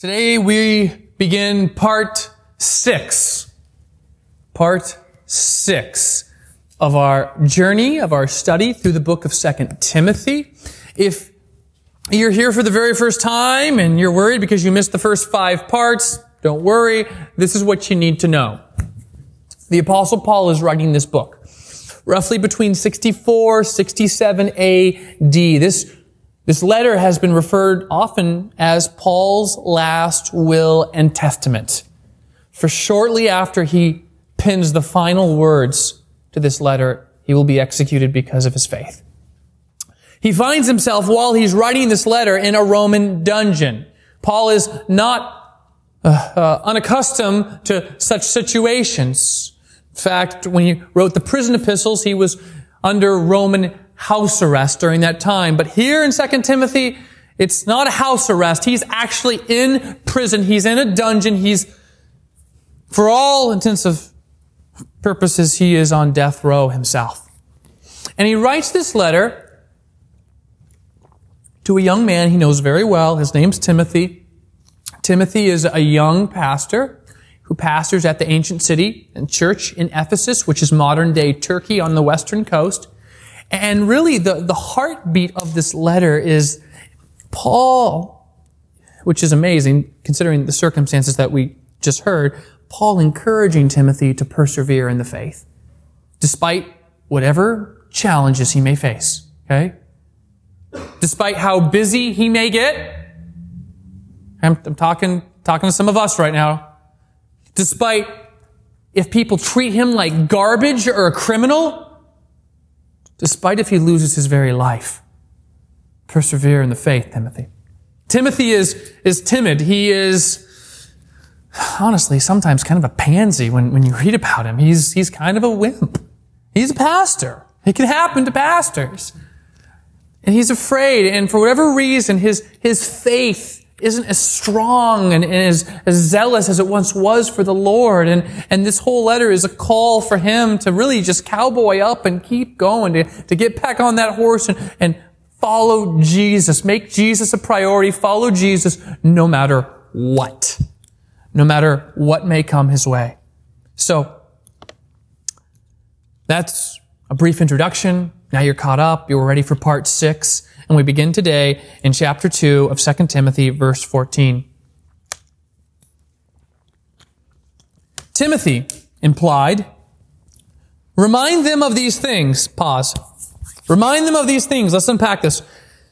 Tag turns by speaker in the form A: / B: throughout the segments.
A: Today we begin part six. Part six of our journey, of our study through the book of Second Timothy. If you're here for the very first time and you're worried because you missed the first five parts, don't worry. This is what you need to know. The apostle Paul is writing this book roughly between 64, 67 AD. This this letter has been referred often as Paul's last will and testament. For shortly after he pins the final words to this letter, he will be executed because of his faith. He finds himself while he's writing this letter in a Roman dungeon. Paul is not uh, uh, unaccustomed to such situations. In fact, when he wrote the prison epistles, he was under Roman house arrest during that time. But here in 2 Timothy, it's not a house arrest. He's actually in prison. He's in a dungeon. He's, for all intents of purposes, he is on death row himself. And he writes this letter to a young man he knows very well. His name's Timothy. Timothy is a young pastor who pastors at the ancient city and church in Ephesus, which is modern day Turkey on the western coast. And really, the, the heartbeat of this letter is Paul, which is amazing considering the circumstances that we just heard, Paul encouraging Timothy to persevere in the faith, despite whatever challenges he may face. Okay? Despite how busy he may get. I'm, I'm talking, talking to some of us right now. Despite if people treat him like garbage or a criminal, despite if he loses his very life. Persevere in the faith, Timothy. Timothy is, is timid. He is, honestly, sometimes kind of a pansy when, when you read about him. He's, he's kind of a wimp. He's a pastor. It can happen to pastors. And he's afraid, and for whatever reason, his, his faith isn't as strong and, as, as zealous as it once was for the Lord. And, and this whole letter is a call for him to really just cowboy up and keep going, to, to get back on that horse and, and follow Jesus. Make Jesus a priority. Follow Jesus no matter what. No matter what may come his way. So, that's a brief introduction. Now you're caught up. You're ready for part six. And we begin today in chapter 2 of 2 Timothy, verse 14. Timothy implied, remind them of these things. Pause. Remind them of these things. Let's unpack this.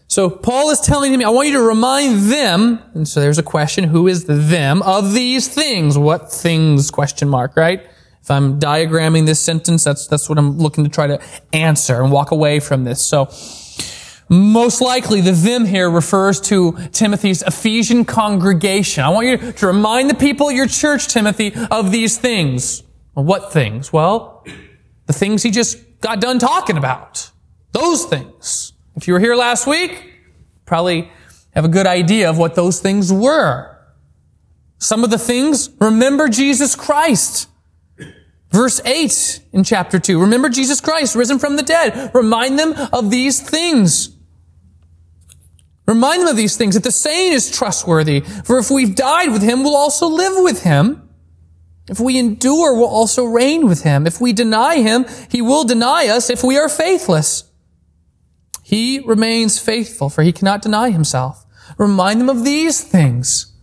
A: So Paul is telling him, I want you to remind them, and so there's a question, who is the them of these things? What things? Question mark, right? If I'm diagramming this sentence, that's, that's what I'm looking to try to answer and walk away from this. So, most likely, the them here refers to Timothy's Ephesian congregation. I want you to remind the people at your church, Timothy, of these things. What things? Well, the things he just got done talking about. Those things. If you were here last week, probably have a good idea of what those things were. Some of the things, remember Jesus Christ. Verse 8 in chapter 2. Remember Jesus Christ, risen from the dead. Remind them of these things. Remind them of these things, that the saying is trustworthy. For if we've died with him, we'll also live with him. If we endure, we'll also reign with him. If we deny him, he will deny us if we are faithless. He remains faithful, for he cannot deny himself. Remind them of these things.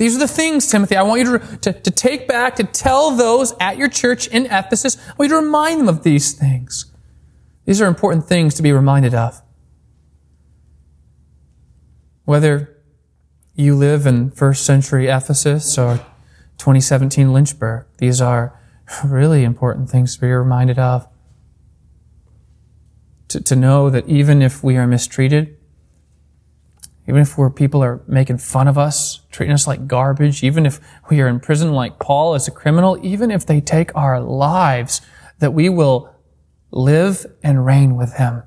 A: These are the things, Timothy, I want you to, to, to, take back, to tell those at your church in Ephesus. I want you to remind them of these things. These are important things to be reminded of. Whether you live in first century Ephesus or 2017 Lynchburg, these are really important things to be reminded of. To, to know that even if we are mistreated, even if we're, people are making fun of us, treating us like garbage, even if we are in prison like Paul as a criminal, even if they take our lives, that we will live and reign with him.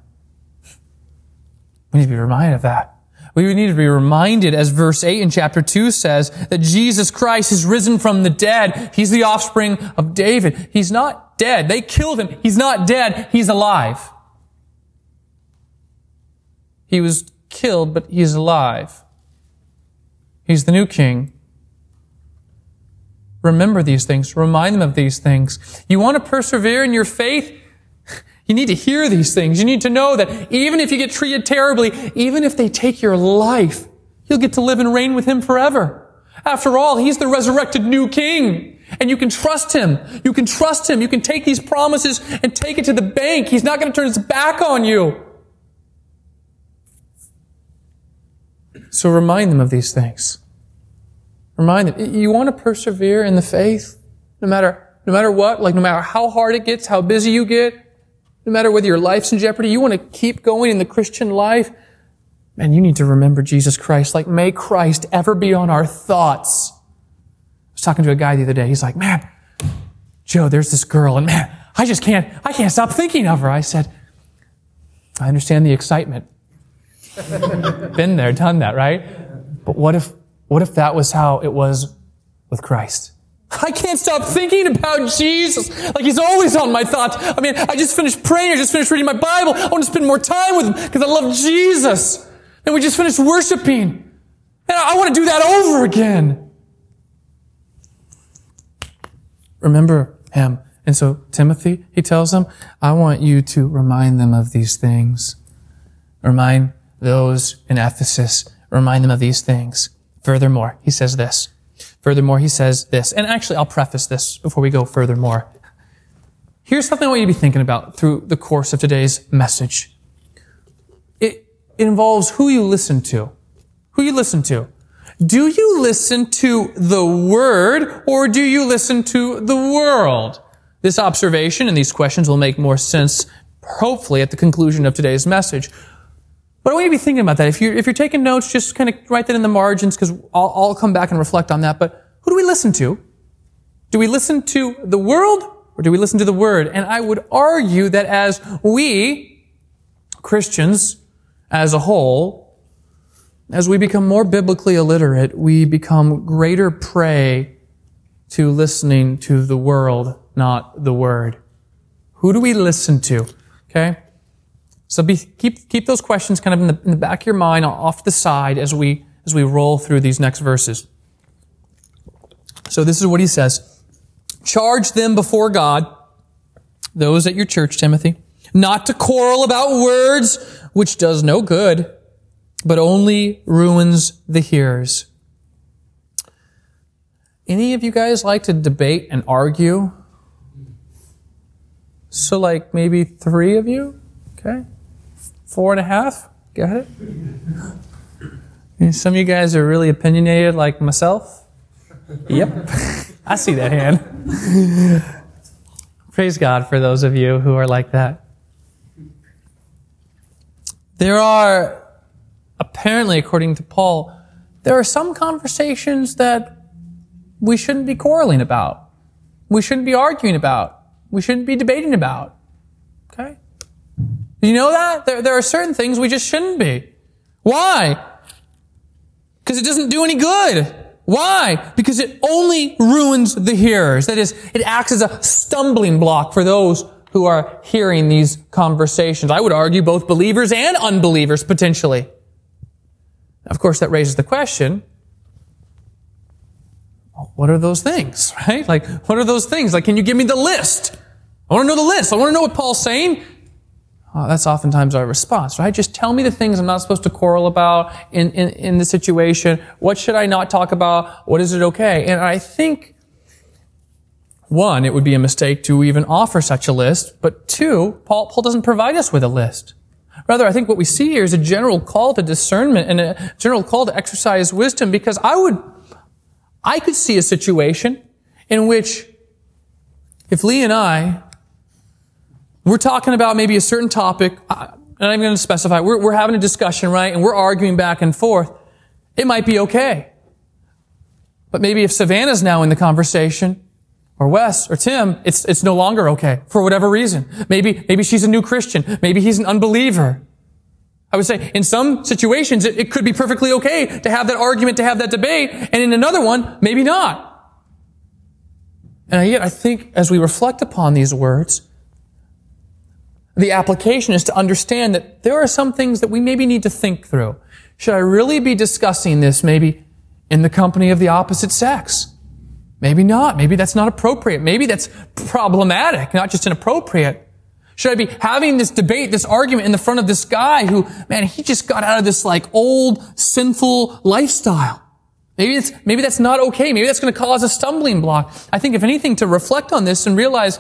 A: We need to be reminded of that. We need to be reminded, as verse 8 in chapter 2 says, that Jesus Christ is risen from the dead. He's the offspring of David. He's not dead. They killed him. He's not dead. He's alive. He was killed, but he's alive. He's the new king. Remember these things. Remind them of these things. You want to persevere in your faith? You need to hear these things. You need to know that even if you get treated terribly, even if they take your life, you'll get to live and reign with Him forever. After all, He's the resurrected new King. And you can trust Him. You can trust Him. You can take these promises and take it to the bank. He's not going to turn His back on you. So remind them of these things. Remind them. You want to persevere in the faith, no matter, no matter what, like no matter how hard it gets, how busy you get, no matter whether your life's in jeopardy, you want to keep going in the Christian life. Man, you need to remember Jesus Christ. Like, may Christ ever be on our thoughts. I was talking to a guy the other day. He's like, man, Joe, there's this girl, and man, I just can't, I can't stop thinking of her. I said, I understand the excitement. Been there, done that, right? But what if, what if that was how it was with Christ? I can't stop thinking about Jesus. Like he's always on my thoughts. I mean, I just finished praying. I just finished reading my Bible. I want to spend more time with him because I love Jesus. And we just finished worshiping. And I want to do that over again. Remember him. And so Timothy, he tells them, I want you to remind them of these things. Remind those in Ephesus, remind them of these things. Furthermore, he says this. Furthermore, he says this. And actually, I'll preface this before we go furthermore. Here's something I want you to be thinking about through the course of today's message. It, involves who you listen to. Who you listen to. Do you listen to the Word or do you listen to the world? This observation and these questions will make more sense, hopefully, at the conclusion of today's message. But I want you to be thinking about that. If you're, if you're taking notes, just kind of write that in the margins because I'll, I'll come back and reflect on that. But who do we listen to? Do we listen to the world or do we listen to the Word? And I would argue that as we, Christians, as a whole, as we become more biblically illiterate, we become greater prey to listening to the world, not the Word. Who do we listen to? Okay? So be, keep, keep those questions kind of in the, in the back of your mind off the side as we, as we roll through these next verses. So this is what he says. Charge them before God, those at your church, Timothy, not to quarrel about words, which does no good, but only ruins the hearers. Any of you guys like to debate and argue? So like maybe three of you? Okay. Four and a half? Got it? Some of you guys are really opinionated like myself. Yep. I see that hand. Praise God for those of you who are like that. There are, apparently, according to Paul, there are some conversations that we shouldn't be quarreling about. We shouldn't be arguing about. We shouldn't be debating about. Okay? You know that? There, there are certain things we just shouldn't be. Why? Because it doesn't do any good. Why? Because it only ruins the hearers. That is, it acts as a stumbling block for those who are hearing these conversations. I would argue both believers and unbelievers potentially. Of course, that raises the question, what are those things, right? Like, what are those things? Like, can you give me the list? I want to know the list. I want to know what Paul's saying. Uh, that's oftentimes our response, right? Just tell me the things I'm not supposed to quarrel about in, in, in the situation. What should I not talk about? What is it okay? And I think, one, it would be a mistake to even offer such a list, but two, Paul, Paul doesn't provide us with a list. Rather, I think what we see here is a general call to discernment and a general call to exercise wisdom because I would, I could see a situation in which if Lee and I we're talking about maybe a certain topic, and I'm going to specify, we're, we're having a discussion, right? And we're arguing back and forth. It might be okay. But maybe if Savannah's now in the conversation, or Wes, or Tim, it's, it's no longer okay, for whatever reason. Maybe, maybe she's a new Christian. Maybe he's an unbeliever. I would say in some situations, it, it could be perfectly okay to have that argument, to have that debate, and in another one, maybe not. And yet, I think as we reflect upon these words, the application is to understand that there are some things that we maybe need to think through. Should I really be discussing this maybe in the company of the opposite sex. Maybe not. Maybe that's not appropriate. Maybe that's problematic, not just inappropriate. Should I be having this debate, this argument in the front of this guy who, man, he just got out of this like old sinful lifestyle? Maybe it's, maybe that's not okay. Maybe that's going to cause a stumbling block. I think if anything to reflect on this and realize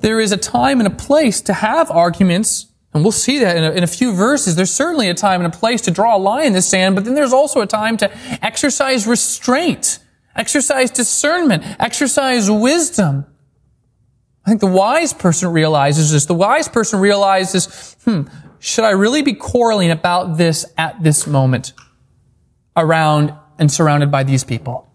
A: there is a time and a place to have arguments and we'll see that in a, in a, few verses. There's certainly a time and a place to draw a line in the sand, but then there's also a time to exercise restraint, exercise discernment, exercise wisdom. I think the wise person realizes this. The wise person realizes, hmm, should I really be quarreling about this at this moment around and surrounded by these people?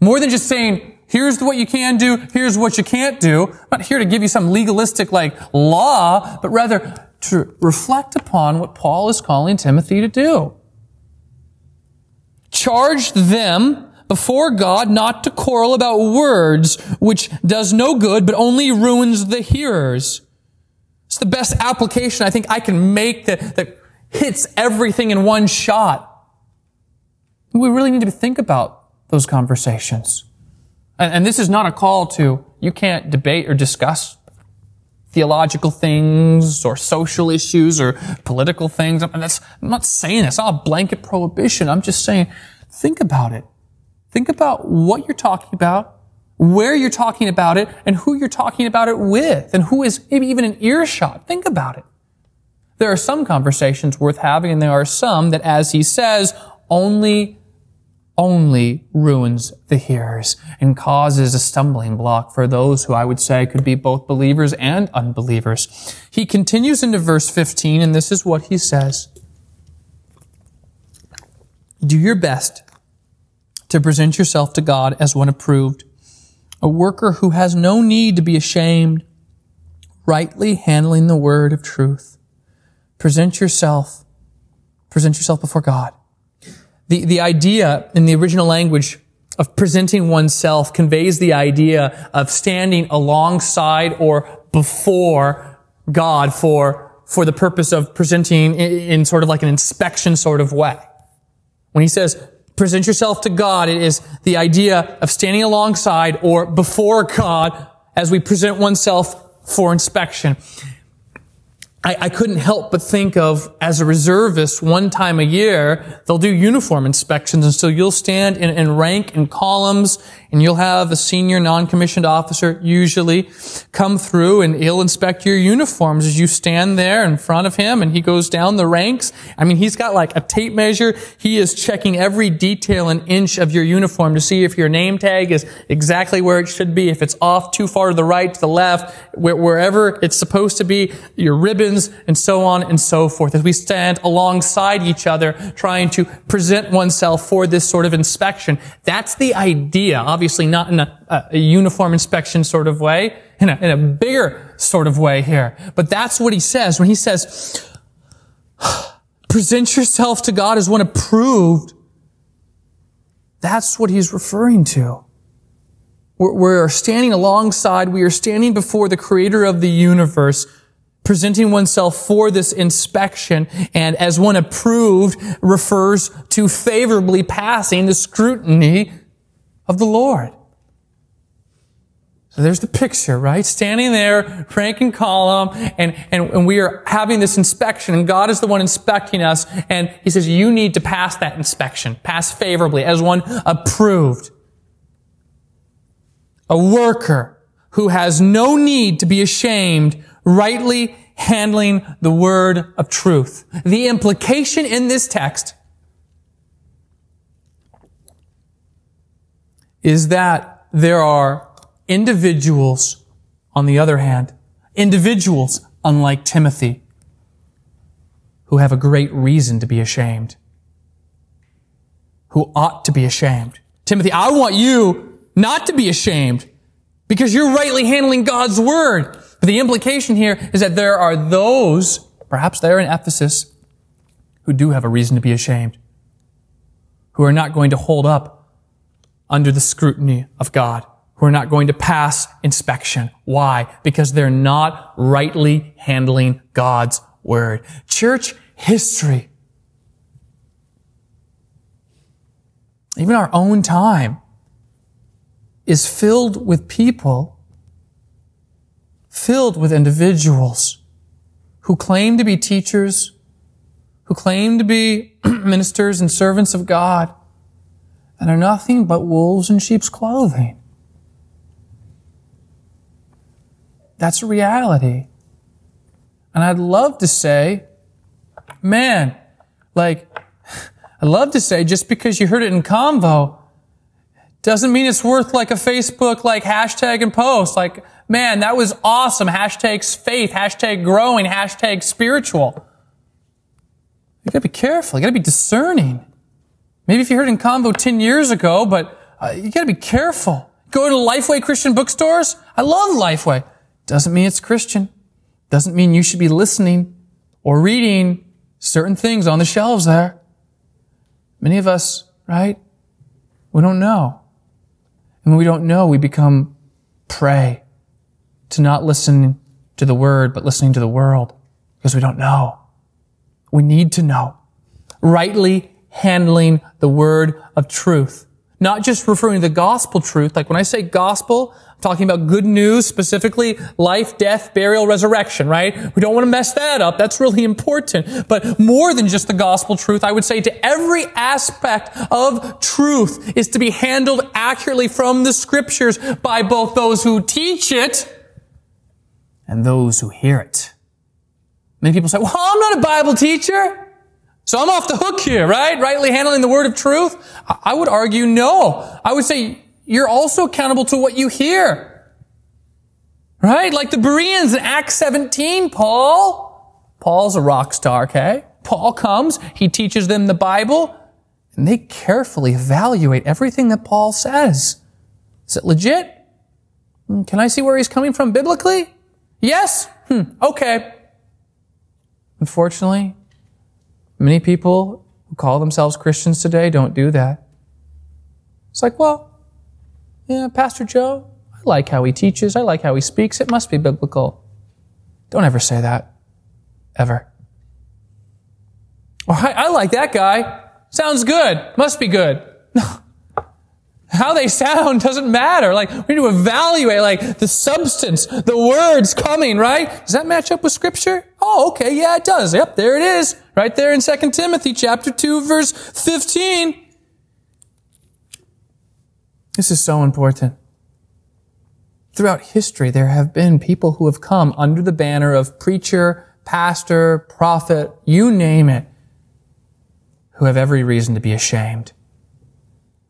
A: More than just saying, here's what you can do, here's what you can't do. I'm not here to give you some legalistic like law, but rather to reflect upon what Paul is calling Timothy to do. Charge them before God not to quarrel about words, which does no good, but only ruins the hearers. It's the best application I think I can make that, that hits everything in one shot. We really need to think about those conversations. And, and this is not a call to, you can't debate or discuss theological things or social issues or political things. And that's, I'm not saying. It's not a blanket prohibition. I'm just saying, think about it. Think about what you're talking about, where you're talking about it, and who you're talking about it with, and who is maybe even an earshot. Think about it. There are some conversations worth having, and there are some that, as he says, only only ruins the hearers and causes a stumbling block for those who I would say could be both believers and unbelievers. He continues into verse 15, and this is what he says. Do your best to present yourself to God as one approved, a worker who has no need to be ashamed, rightly handling the word of truth. Present yourself, present yourself before God the, the idea in the original language of presenting oneself conveys the idea of standing alongside or before God for, for the purpose of presenting in, in sort of like an inspection sort of way. When he says, present yourself to God, it is the idea of standing alongside or before God as we present oneself for inspection. I, I, couldn't help but think of, as a reservist, one time a year, they'll do uniform inspections, and so you'll stand in, in rank and columns, and you'll have a senior non-commissioned officer usually come through, and he'll inspect your uniforms as you stand there in front of him, and he goes down the ranks. I mean, he's got like a tape measure. He is checking every detail and inch of your uniform to see if your name tag is exactly where it should be, if it's off too far to the right, to the left, wherever it's supposed to be, your ribbons and so on and so forth, as we stand alongside each other trying to present oneself for this sort of inspection. That's the idea, obviously not in a, a uniform inspection sort of way, in a, in a bigger sort of way here. But that's what he says when he says, present yourself to God as one approved. That's what he's referring to. We're, standing alongside, we are standing before the creator of the universe presenting oneself for this inspection and as one approved refers to favorably passing the scrutiny of the Lord. So there's the picture, right? Standing there, rank and column, and, and, and we are having this inspection, and God is the one inspecting us, and He says, you need to pass that inspection, pass favorably, as one approved. A worker who has no need to be ashamed, rightly handling the word of truth. The implication in this text is that there are individuals, on the other hand, individuals unlike Timothy, who have a great reason to be ashamed, who ought to be ashamed. Timothy, I want you not to be ashamed because you're rightly handling God's word. But the implication here is that there are those, perhaps there in Ephesus, who do have a reason to be ashamed, who are not going to hold up under the scrutiny of God, who are not going to pass inspection. Why? Because they're not rightly handling God's word. Church history even our own time, is filled with people, filled with individuals who claim to be teachers, who claim to be ministers and servants of God, and are nothing but wolves in sheep's clothing. That's a reality. And I'd love to say, man, like, I'd love to say just because you heard it in convo doesn't mean it's worth like a Facebook like hashtag and post. Like, man, that was awesome. Hashtags faith, hashtag growing, hashtag spiritual. You gotta be careful. You gotta be discerning. Maybe if you heard in convo 10 years ago, but uh, you gotta be careful. Go to Lifeway Christian bookstores. I love Lifeway. Doesn't mean it's Christian. Doesn't mean you should be listening or reading certain things on the shelves there. Many of us, right? We don't know. And when we don't know, we become prey to not listening to the word, but listening to the world because we don't know. We need to know. Rightly handling the word of truth. Not just referring to the gospel truth. Like when I say gospel, I'm talking about good news, specifically life, death, burial, resurrection, right? We don't want to mess that up. That's really important. But more than just the gospel truth, I would say to every aspect of truth is to be handled accurately from the scriptures by both those who teach it and those who hear it. Many people say, well, I'm not a Bible teacher. So I'm off the hook here, right? Rightly handling the word of truth? I would argue no. I would say you're also accountable to what you hear. Right? Like the Bereans in Acts 17, Paul. Paul's a rock star, okay? Paul comes, he teaches them the Bible, and they carefully evaluate everything that Paul says. Is it legit? Hmm, can I see where he's coming from biblically? Yes? Hmm, okay. Unfortunately, Many people who call themselves Christians today don't do that. It's like, well, yeah, Pastor Joe, I like how he teaches. I like how he speaks. It must be biblical. Don't ever say that. Ever. Or, I, I like that guy. Sounds good. Must be good. how they sound doesn't matter. Like, we need to evaluate, like, the substance, the words coming, right? Does that match up with scripture? Oh, okay, yeah, it does. Yep, there it is. Right there in 2 Timothy chapter 2, verse 15. This is so important. Throughout history, there have been people who have come under the banner of preacher, pastor, prophet, you name it, who have every reason to be ashamed.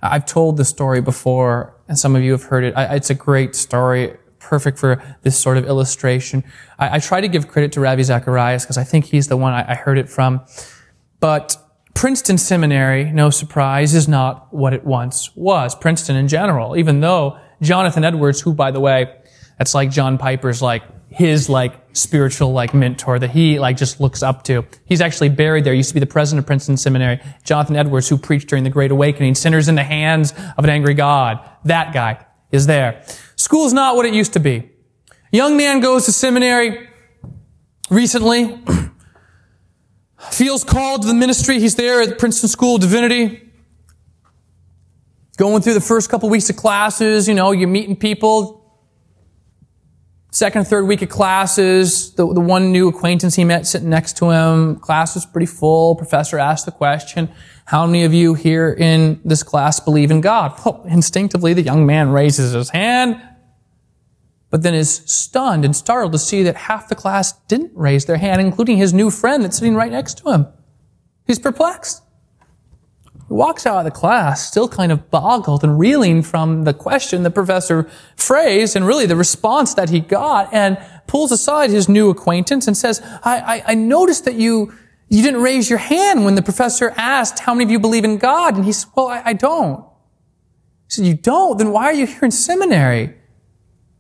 A: I've told this story before, and some of you have heard it. I, it's a great story, perfect for this sort of illustration. I, I try to give credit to Ravi Zacharias because I think he's the one I, I heard it from. But Princeton Seminary, no surprise, is not what it once was. Princeton in general, even though Jonathan Edwards, who, by the way, that's like John Piper's like his like spiritual like mentor that he like just looks up to. He's actually buried there. He used to be the president of Princeton Seminary. Jonathan Edwards, who preached during the Great Awakening, sinners in the hands of an angry God. That guy is there. School's not what it used to be. young man goes to seminary recently, feels called to the ministry. He's there at Princeton School of Divinity. Going through the first couple weeks of classes, you know, you're meeting people, second third week of classes, the, the one new acquaintance he met sitting next to him, class was pretty full. Professor asked the question, how many of you here in this class believe in God? Well, instinctively, the young man raises his hand, but then is stunned and startled to see that half the class didn't raise their hand, including his new friend that's sitting right next to him. He's perplexed. He walks out of the class still kind of boggled and reeling from the question the professor phrased and really the response that he got and pulls aside his new acquaintance and says, I, I, I noticed that you, you didn't raise your hand when the professor asked how many of you believe in God. And he said, well, I, I don't. He said, you don't? Then why are you here in seminary?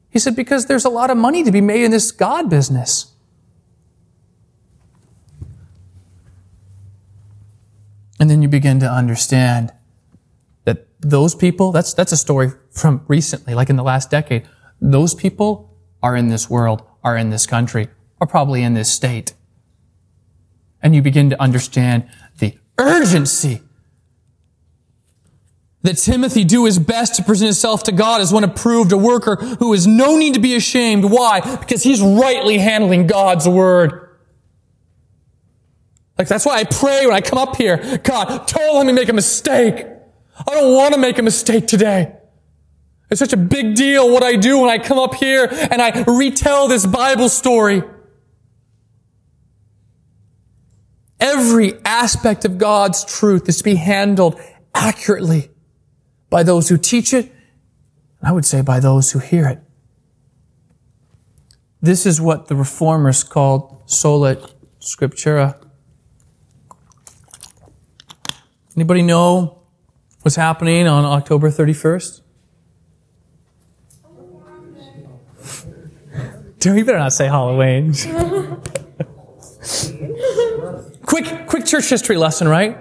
A: He said, because there's a lot of money to be made in this God business. And then you begin to understand that those people, that's, that's a story from recently, like in the last decade. Those people are in this world, are in this country, are probably in this state. And you begin to understand the urgency that Timothy do his best to present himself to God as one approved, a worker who has no need to be ashamed. Why? Because he's rightly handling God's word. Like that's why I pray when I come up here. God, don't let me make a mistake. I don't want to make a mistake today. It's such a big deal what I do when I come up here and I retell this Bible story. Every aspect of God's truth is to be handled accurately by those who teach it, and I would say by those who hear it. This is what the reformers called sola scriptura. Anybody know what's happening on October 31st? Dude, you better not say Halloween. quick, quick church history lesson, right?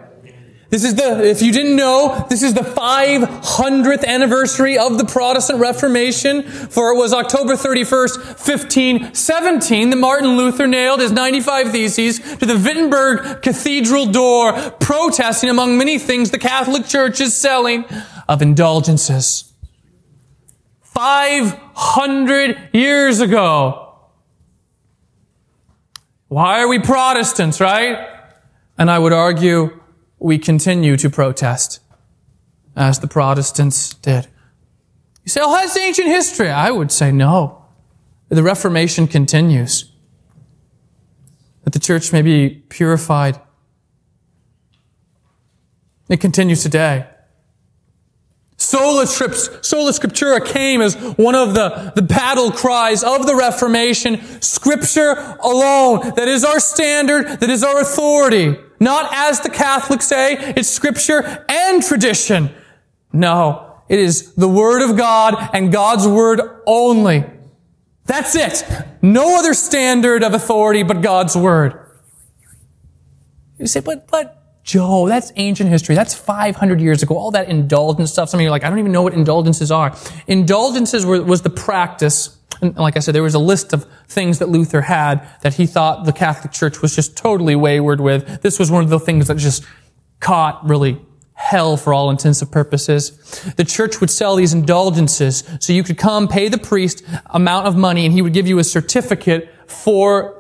A: This is the, if you didn't know, this is the 500th anniversary of the Protestant Reformation, for it was October 31st, 1517 that Martin Luther nailed his 95 Theses to the Wittenberg Cathedral door, protesting, among many things, the Catholic Church's selling of indulgences. 500 years ago. Why are we Protestants, right? And I would argue we continue to protest as the Protestants did. You say, oh, that's ancient history. I would say no. The Reformation continues. That the church may be purified. It continues today. Sola, sola scriptura came as one of the, the battle cries of the Reformation. Scripture alone. That is our standard. That is our authority. Not as the Catholics say, it's scripture and tradition. No, it is the Word of God and God's Word only. That's it. No other standard of authority but God's Word. You say, but, but, Joe, that's ancient history. That's 500 years ago. All that indulgence stuff. Some of you are like, I don't even know what indulgences are. Indulgences were, was the practice and like I said, there was a list of things that Luther had that he thought the Catholic Church was just totally wayward with. This was one of the things that just caught really hell for all intents and purposes. The church would sell these indulgences so you could come pay the priest amount of money and he would give you a certificate for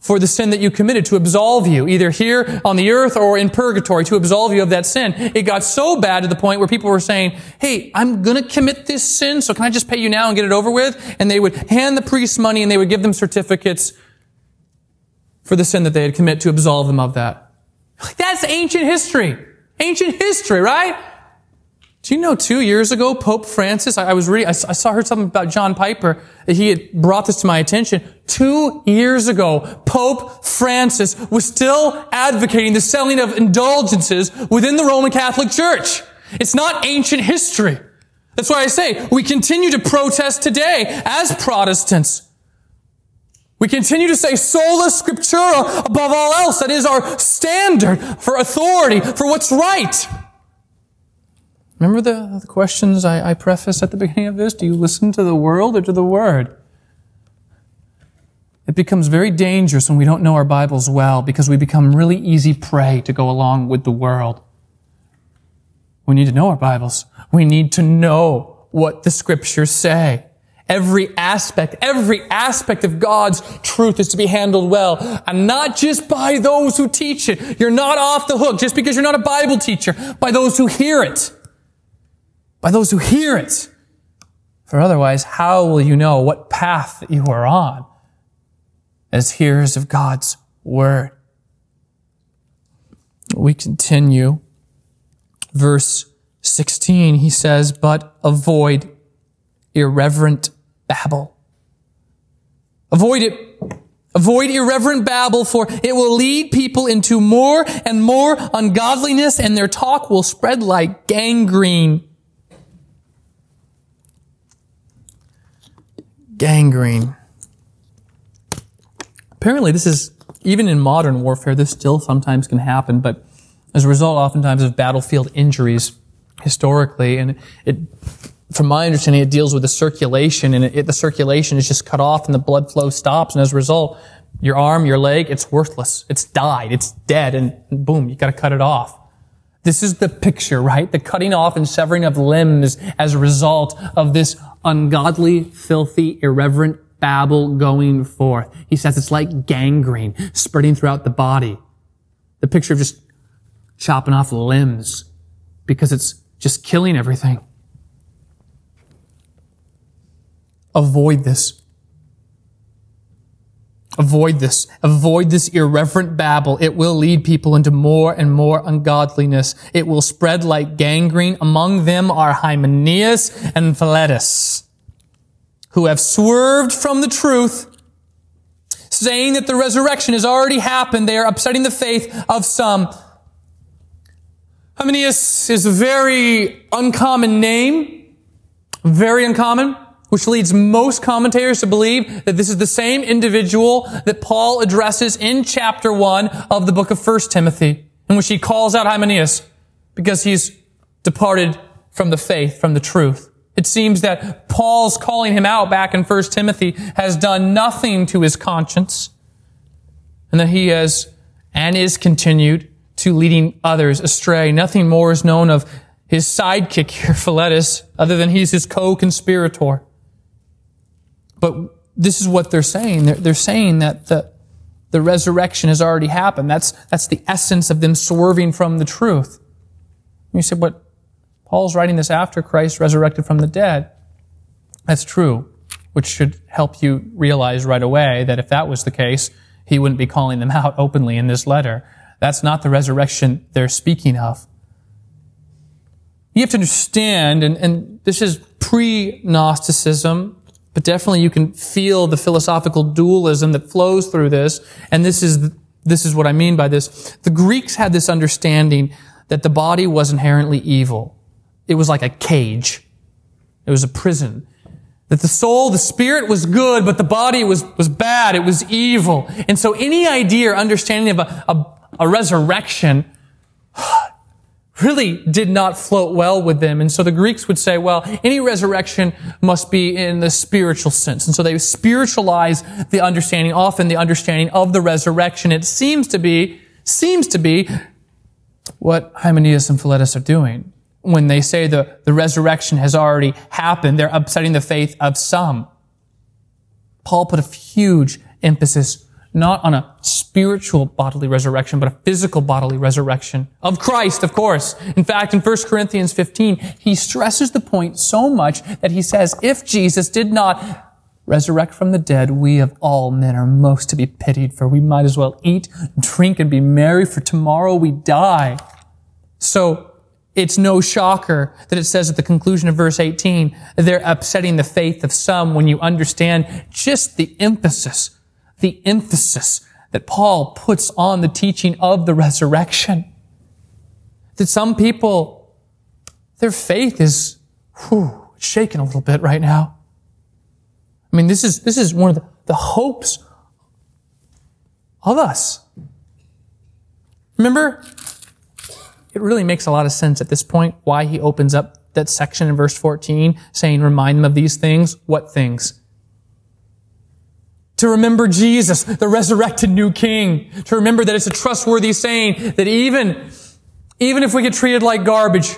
A: for the sin that you committed to absolve you, either here on the earth or in purgatory, to absolve you of that sin. It got so bad to the point where people were saying, hey, I'm gonna commit this sin, so can I just pay you now and get it over with? And they would hand the priests money and they would give them certificates for the sin that they had committed to absolve them of that. That's ancient history. Ancient history, right? Do you know two years ago, Pope Francis, I, I was reading, I, I saw heard something about John Piper. That he had brought this to my attention. Two years ago, Pope Francis was still advocating the selling of indulgences within the Roman Catholic Church. It's not ancient history. That's why I say we continue to protest today as Protestants. We continue to say sola scriptura above all else. That is our standard for authority, for what's right. Remember the, the questions I, I at the beginning of this? Do you listen to the world or to the Word? It becomes very dangerous when we don't know our Bibles well because we become really easy prey to go along with the world. We need to know our Bibles. We need to know what the scriptures say. Every aspect, every aspect of God's truth is to be handled well, and not just by those who teach it. You're not off the hook just because you're not a Bible teacher, by those who hear it by those who hear it. For otherwise, how will you know what path you are on as hearers of God's word? We continue. Verse 16, he says, but avoid irreverent babble. Avoid it. Avoid irreverent babble, for it will lead people into more and more ungodliness, and their talk will spread like gangrene. Gangrene. Apparently, this is, even in modern warfare, this still sometimes can happen, but as a result, oftentimes, of battlefield injuries historically, and it, from my understanding, it deals with the circulation, and it, the circulation is just cut off and the blood flow stops, and as a result, your arm, your leg, it's worthless. It's died. It's dead, and boom, you gotta cut it off. This is the picture, right? The cutting off and severing of limbs as a result of this ungodly, filthy, irreverent babble going forth. He says it's like gangrene spreading throughout the body. The picture of just chopping off limbs because it's just killing everything. Avoid this. Avoid this. Avoid this irreverent babble. It will lead people into more and more ungodliness. It will spread like gangrene. Among them are Hymenaeus and Philetus, who have swerved from the truth, saying that the resurrection has already happened. They are upsetting the faith of some. Hymenaeus is a very uncommon name, very uncommon which leads most commentators to believe that this is the same individual that Paul addresses in chapter 1 of the book of 1 Timothy, in which he calls out Hymenaeus because he's departed from the faith, from the truth. It seems that Paul's calling him out back in 1 Timothy has done nothing to his conscience, and that he has and is continued to leading others astray. Nothing more is known of his sidekick here, Philetus, other than he's his co-conspirator. But this is what they're saying. They're, they're saying that the, the resurrection has already happened. That's, that's the essence of them swerving from the truth. And you said, but Paul's writing this after Christ resurrected from the dead. That's true, which should help you realize right away that if that was the case, he wouldn't be calling them out openly in this letter. That's not the resurrection they're speaking of. You have to understand, and, and this is pre-Gnosticism, but definitely you can feel the philosophical dualism that flows through this. And this is, this is what I mean by this. The Greeks had this understanding that the body was inherently evil. It was like a cage. It was a prison. That the soul, the spirit was good, but the body was, was bad. It was evil. And so any idea or understanding of a, a, a resurrection really did not float well with them. And so the Greeks would say, well, any resurrection must be in the spiritual sense. And so they spiritualize the understanding, often the understanding of the resurrection. It seems to be, seems to be what Hymenaeus and Philetus are doing. When they say the, the resurrection has already happened, they're upsetting the faith of some. Paul put a huge emphasis not on a spiritual bodily resurrection, but a physical bodily resurrection of Christ, of course. In fact, in 1 Corinthians 15, he stresses the point so much that he says, if Jesus did not resurrect from the dead, we of all men are most to be pitied, for we might as well eat, drink, and be merry, for tomorrow we die. So, it's no shocker that it says at the conclusion of verse 18, they're upsetting the faith of some when you understand just the emphasis the emphasis that Paul puts on the teaching of the resurrection. That some people, their faith is whew, shaken a little bit right now. I mean, this is, this is one of the, the hopes of us. Remember, it really makes a lot of sense at this point why he opens up that section in verse 14 saying, remind them of these things. What things? To remember Jesus, the resurrected new king, to remember that it's a trustworthy saying that even, even if we get treated like garbage,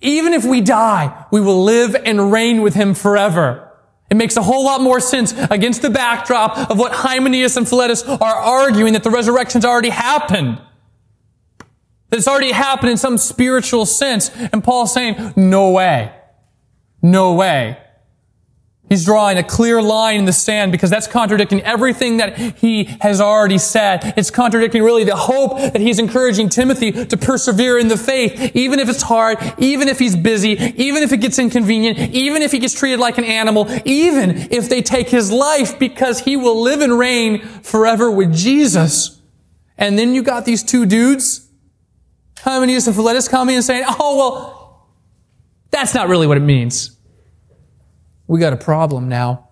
A: even if we die, we will live and reign with him forever. It makes a whole lot more sense against the backdrop of what Hymenaeus and Philetus are arguing that the resurrection's already happened. That it's already happened in some spiritual sense. And Paul's saying, no way. No way. He's drawing a clear line in the sand because that's contradicting everything that he has already said. It's contradicting really the hope that he's encouraging Timothy to persevere in the faith, even if it's hard, even if he's busy, even if it gets inconvenient, even if he gets treated like an animal, even if they take his life because he will live and reign forever with Jesus. And then you got these two dudes, Hymenaeus and Philetus coming and saying, oh, well, that's not really what it means we got a problem now.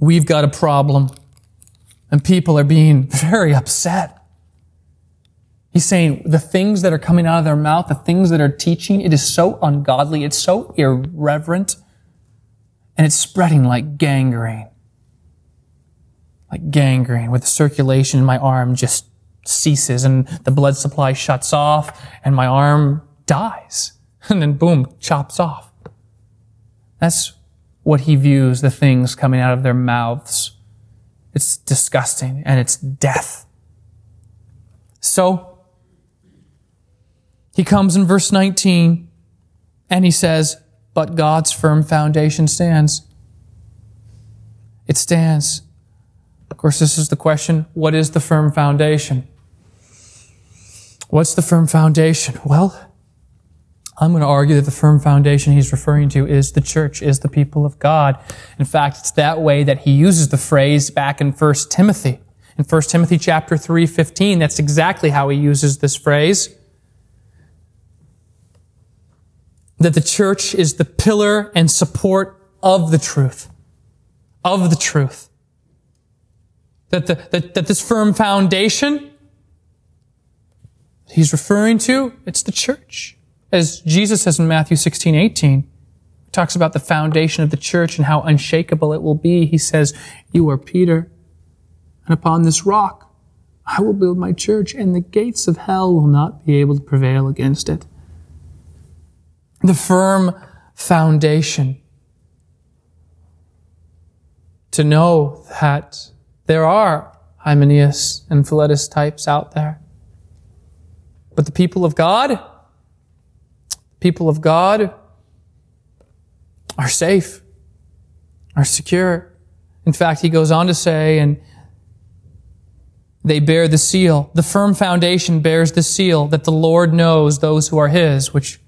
A: We've got a problem. And people are being very upset. He's saying the things that are coming out of their mouth, the things that are teaching, it is so ungodly, it's so irreverent, and it's spreading like gangrene. Like gangrene, with the circulation in my arm just ceases and the blood supply shuts off and my arm dies. And then boom, chops off. That's what he views the things coming out of their mouths. It's disgusting and it's death. So, he comes in verse 19 and he says, But God's firm foundation stands. It stands. Of course, this is the question what is the firm foundation? What's the firm foundation? Well, I'm going to argue that the firm foundation he's referring to is the church, is the people of God. In fact, it's that way that he uses the phrase back in 1 Timothy. In 1 Timothy chapter 3, 15, that's exactly how he uses this phrase. That the church is the pillar and support of the truth. Of the truth. That, the, that, that this firm foundation he's referring to, it's the church. As Jesus says in Matthew 16, 18, talks about the foundation of the church and how unshakable it will be. He says, You are Peter, and upon this rock I will build my church, and the gates of hell will not be able to prevail against it. The firm foundation. To know that there are Hymenaeus and Philetus types out there. But the people of God, people of God are safe, are secure. In fact, he goes on to say, and they bear the seal. The firm foundation bears the seal that the Lord knows those who are his, which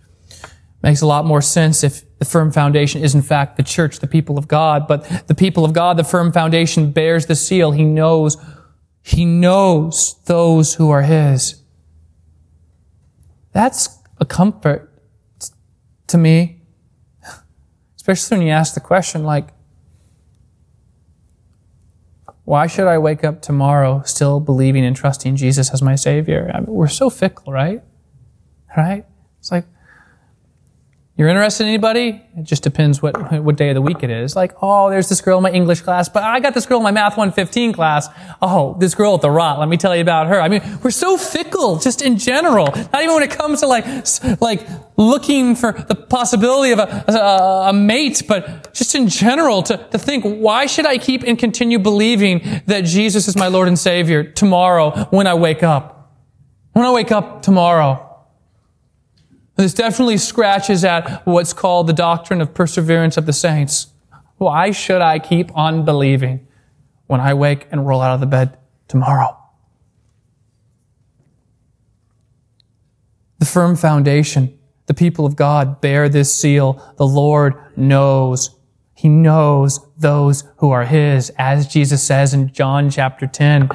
A: makes a lot more sense if the firm foundation is in fact the church, the people of God. But the people of God, the firm foundation bears the seal. He knows, he knows those who are his. That's a comfort to me, especially when you ask the question like, why should I wake up tomorrow still believing and trusting Jesus as my Savior? I mean, we're so fickle, right? Right? It's like, you're interested in anybody? It just depends what, what day of the week it is. Like, oh, there's this girl in my English class, but I got this girl in my Math 115 class. Oh, this girl at the Rot. Let me tell you about her. I mean, we're so fickle just in general. Not even when it comes to like, like looking for the possibility of a, a, a mate, but just in general to, to think, why should I keep and continue believing that Jesus is my Lord and Savior tomorrow when I wake up? When I wake up tomorrow. This definitely scratches at what's called the doctrine of perseverance of the saints. Why should I keep on believing when I wake and roll out of the bed tomorrow? The firm foundation, the people of God bear this seal. The Lord knows. He knows those who are His, as Jesus says in John chapter 10,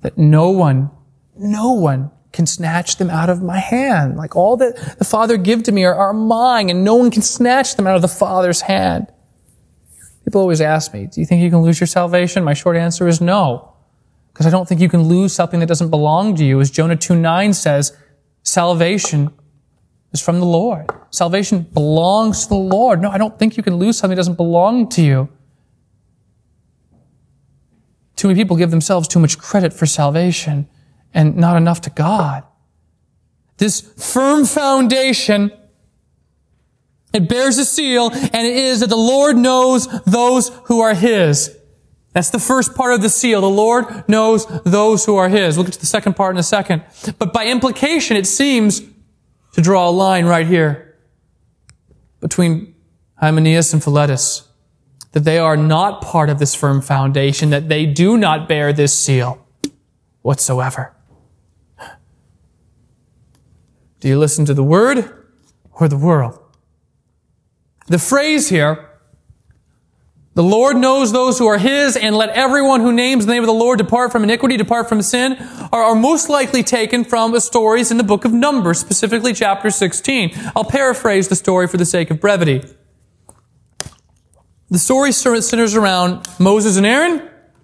A: that no one, no one can snatch them out of my hand. Like all that the Father give to me are, are mine, and no one can snatch them out of the Father's hand. People always ask me, do you think you can lose your salvation? My short answer is no. Because I don't think you can lose something that doesn't belong to you. As Jonah 2 9 says, salvation is from the Lord. Salvation belongs to the Lord. No, I don't think you can lose something that doesn't belong to you. Too many people give themselves too much credit for salvation and not enough to God. This firm foundation, it bears a seal, and it is that the Lord knows those who are His. That's the first part of the seal. The Lord knows those who are His. We'll get to the second part in a second. But by implication, it seems to draw a line right here between Hymenaeus and Philetus. That they are not part of this firm foundation, that they do not bear this seal whatsoever. Do you listen to the word or the world? The phrase here, the Lord knows those who are His, and let everyone who names the name of the Lord depart from iniquity, depart from sin, are, are most likely taken from the stories in the book of Numbers, specifically chapter 16. I'll paraphrase the story for the sake of brevity. The story centers around Moses and Aaron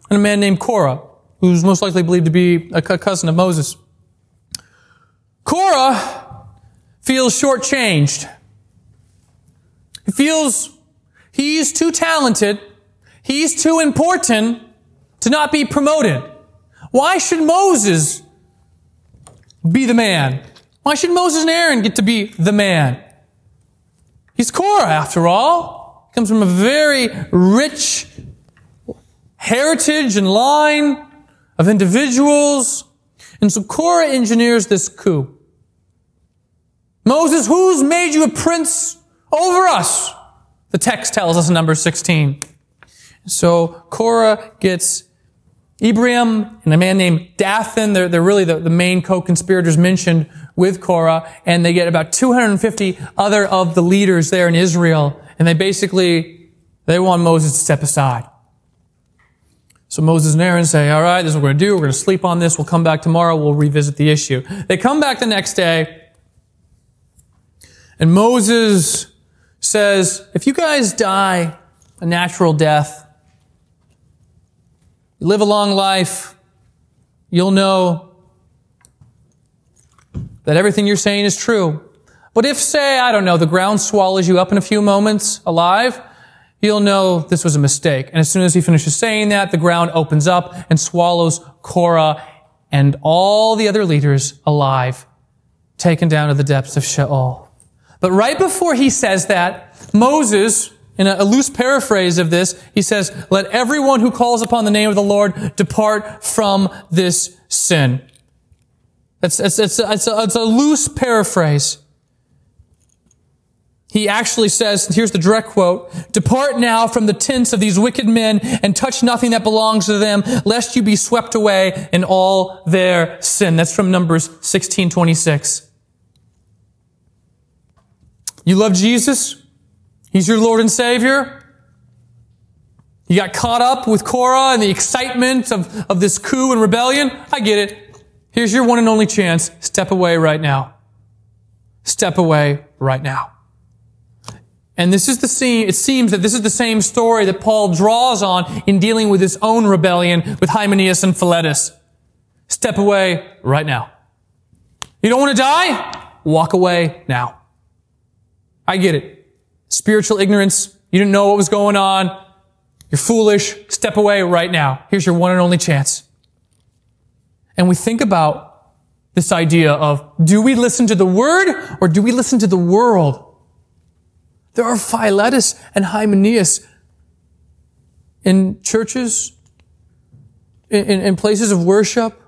A: and a man named Korah, who's most likely believed to be a cousin of Moses. Korah feels shortchanged. He feels he's too talented, he's too important to not be promoted. Why should Moses be the man? Why should Moses and Aaron get to be the man? He's Korah, after all. He comes from a very rich heritage and line of individuals. And so Korah engineers this coup. Moses, who's made you a prince over us? The text tells us in number 16. So Korah gets Abiram and a man named Dathan. They're, they're really the, the main co-conspirators mentioned with Korah. And they get about 250 other of the leaders there in Israel. And they basically, they want Moses to step aside. So Moses and Aaron say, all right, this is what we're going to do. We're going to sleep on this. We'll come back tomorrow. We'll revisit the issue. They come back the next day. And Moses says, if you guys die a natural death, you live a long life, you'll know that everything you're saying is true. But if, say, I don't know, the ground swallows you up in a few moments alive, you'll know this was a mistake. And as soon as he finishes saying that, the ground opens up and swallows Korah and all the other leaders alive, taken down to the depths of Sheol. But right before he says that, Moses, in a, loose paraphrase of this, he says, let everyone who calls upon the name of the Lord depart from this sin. It's, it's, it's, it's, a, it's a loose paraphrase. He actually says, here's the direct quote, depart now from the tents of these wicked men and touch nothing that belongs to them, lest you be swept away in all their sin. That's from Numbers 1626. You love Jesus? He's your Lord and Savior? You got caught up with Korah and the excitement of, of this coup and rebellion? I get it. Here's your one and only chance. Step away right now. Step away right now. And this is the scene, it seems that this is the same story that Paul draws on in dealing with his own rebellion with Hymenaeus and Philetus. Step away right now. You don't want to die? Walk away now. I get it. Spiritual ignorance. You didn't know what was going on. You're foolish. Step away right now. Here's your one and only chance. And we think about this idea of do we listen to the word or do we listen to the world? There are Philetus and Hymenaeus in churches, in, in, places of worship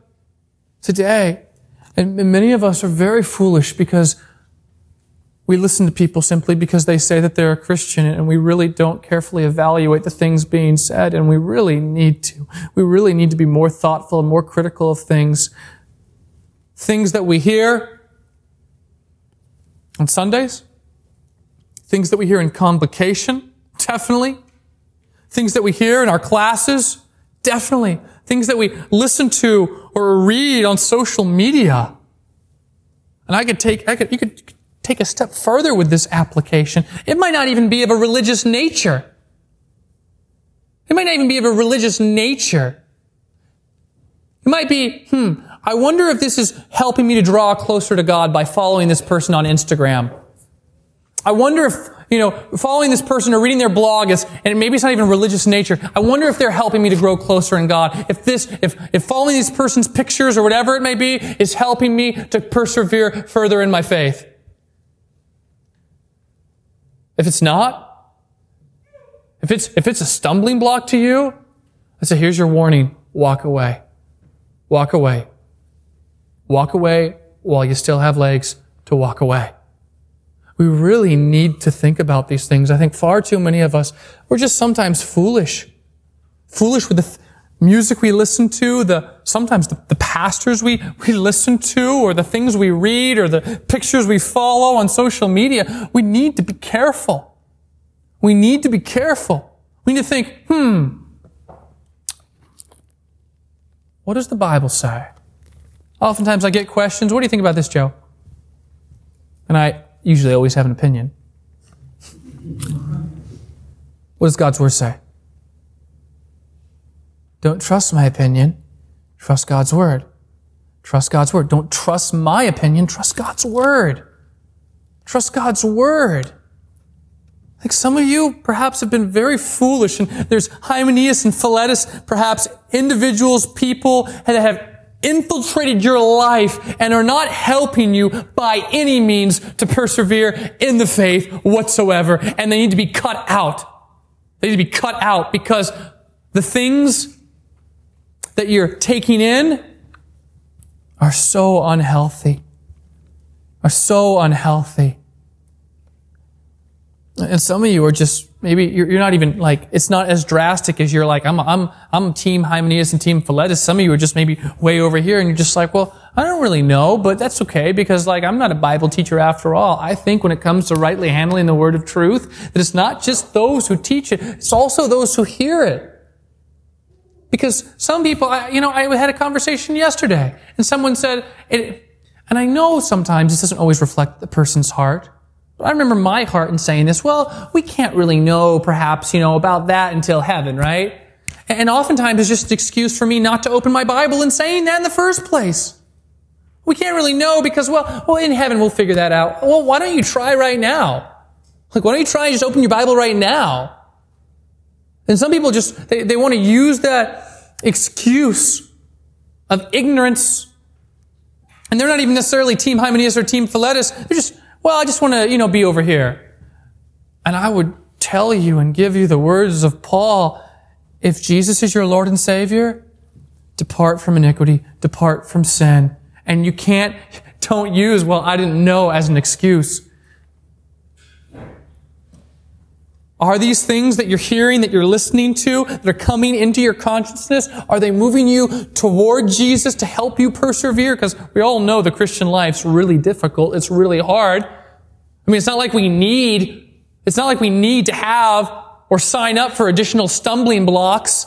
A: today. And many of us are very foolish because we listen to people simply because they say that they're a Christian and we really don't carefully evaluate the things being said and we really need to. We really need to be more thoughtful and more critical of things. Things that we hear on Sundays, things that we hear in convocation, definitely. Things that we hear in our classes, definitely. Things that we listen to or read on social media. And I could take, I could, you could take a step further with this application. It might not even be of a religious nature. It might not even be of a religious nature. It might be, hmm, I wonder if this is helping me to draw closer to God by following this person on Instagram. I wonder if, you know, following this person or reading their blog is, and maybe it's not even religious nature. I wonder if they're helping me to grow closer in God. If this, if, if following these person's pictures or whatever it may be is helping me to persevere further in my faith. If it's not, if it's, if it's a stumbling block to you, I say, here's your warning. Walk away. Walk away. Walk away while you still have legs to walk away. We really need to think about these things. I think far too many of us, we're just sometimes foolish. Foolish with the th- music we listen to, the, sometimes the, the pastors we, we listen to, or the things we read, or the pictures we follow on social media. We need to be careful. We need to be careful. We need to think, hmm, what does the Bible say? Oftentimes I get questions, what do you think about this, Joe? And I usually always have an opinion. What does God's Word say? Don't trust my opinion. Trust God's Word. Trust God's Word. Don't trust my opinion. Trust God's Word. Trust God's Word. Like some of you perhaps have been very foolish and there's Hymenaeus and Philetus perhaps individuals, people that have infiltrated your life and are not helping you by any means to persevere in the faith whatsoever. And they need to be cut out. They need to be cut out because the things that you're taking in are so unhealthy. Are so unhealthy. And some of you are just maybe you're, not even like it's not as drastic as you're like I'm I'm I'm team Hymenaeus and team Philetus. Some of you are just maybe way over here, and you're just like, well, I don't really know, but that's okay because like I'm not a Bible teacher after all. I think when it comes to rightly handling the word of truth, that it's not just those who teach it; it's also those who hear it. Because some people, I, you know, I had a conversation yesterday, and someone said, it, and I know sometimes this doesn't always reflect the person's heart. I remember my heart in saying this, well, we can't really know perhaps, you know, about that until heaven, right? And oftentimes it's just an excuse for me not to open my Bible and saying that in the first place. We can't really know because, well, well, in heaven we'll figure that out. Well, why don't you try right now? Like, why don't you try and just open your Bible right now? And some people just, they, they want to use that excuse of ignorance. And they're not even necessarily Team Hymenaeus or Team Philetus. They're just, well, I just want to, you know, be over here. And I would tell you and give you the words of Paul. If Jesus is your Lord and Savior, depart from iniquity, depart from sin. And you can't, don't use, well, I didn't know as an excuse. Are these things that you're hearing, that you're listening to, that are coming into your consciousness, are they moving you toward Jesus to help you persevere? Because we all know the Christian life's really difficult. It's really hard. I mean, it's not like we need, it's not like we need to have or sign up for additional stumbling blocks.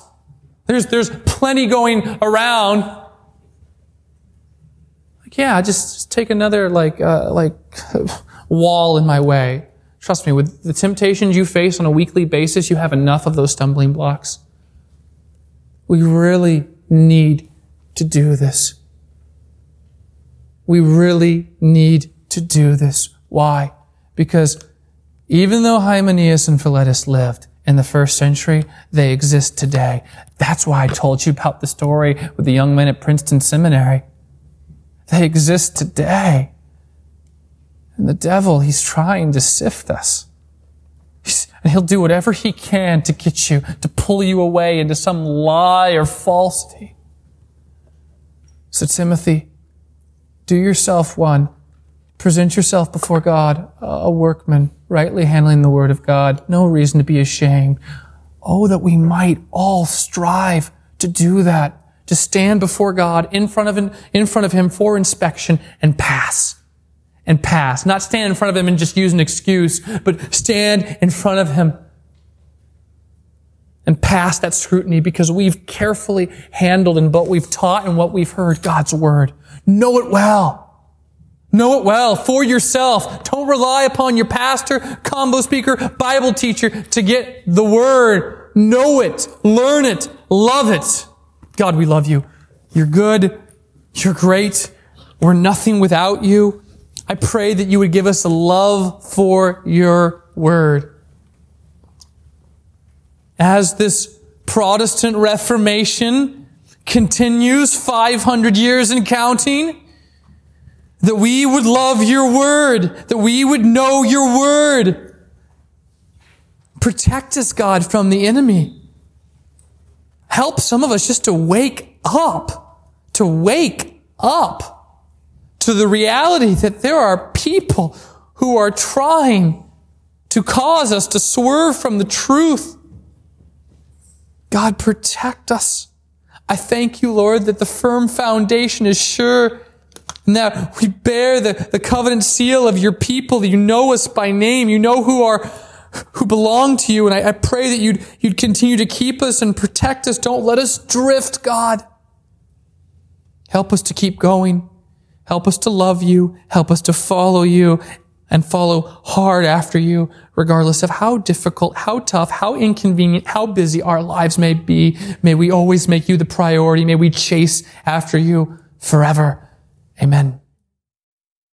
A: There's, there's plenty going around. Like, yeah, just, just take another, like, uh, like, wall in my way. Trust me, with the temptations you face on a weekly basis, you have enough of those stumbling blocks. We really need to do this. We really need to do this. Why? Because even though Hymenaeus and Philetus lived in the first century, they exist today. That's why I told you about the story with the young men at Princeton Seminary. They exist today. And the devil, he's trying to sift us. and he'll do whatever he can to get you, to pull you away into some lie or falsity. So Timothy, do yourself one. Present yourself before God, a workman, rightly handling the word of God. No reason to be ashamed. Oh, that we might all strive to do that, to stand before God in front of, in front of Him for inspection and pass and pass. Not stand in front of him and just use an excuse, but stand in front of him and pass that scrutiny because we've carefully handled and what we've taught and what we've heard God's word. Know it well. Know it well for yourself. Don't rely upon your pastor, convo speaker, Bible teacher to get the word. Know it. Learn it. Love it. God, we love you. You're good. You're great. We're nothing without you. I pray that you would give us a love for your word. As this Protestant Reformation continues 500 years and counting, that we would love your word, that we would know your word. Protect us, God, from the enemy. Help some of us just to wake up, to wake up to the reality that there are people who are trying to cause us to swerve from the truth. God, protect us. I thank you, Lord, that the firm foundation is sure and that we bear the, the covenant seal of your people. You know us by name. You know who are, who belong to you. And I, I pray that you'd, you'd continue to keep us and protect us. Don't let us drift, God. Help us to keep going. Help us to love you. Help us to follow you and follow hard after you, regardless of how difficult, how tough, how inconvenient, how busy our lives may be. May we always make you the priority. May we chase after you forever. Amen.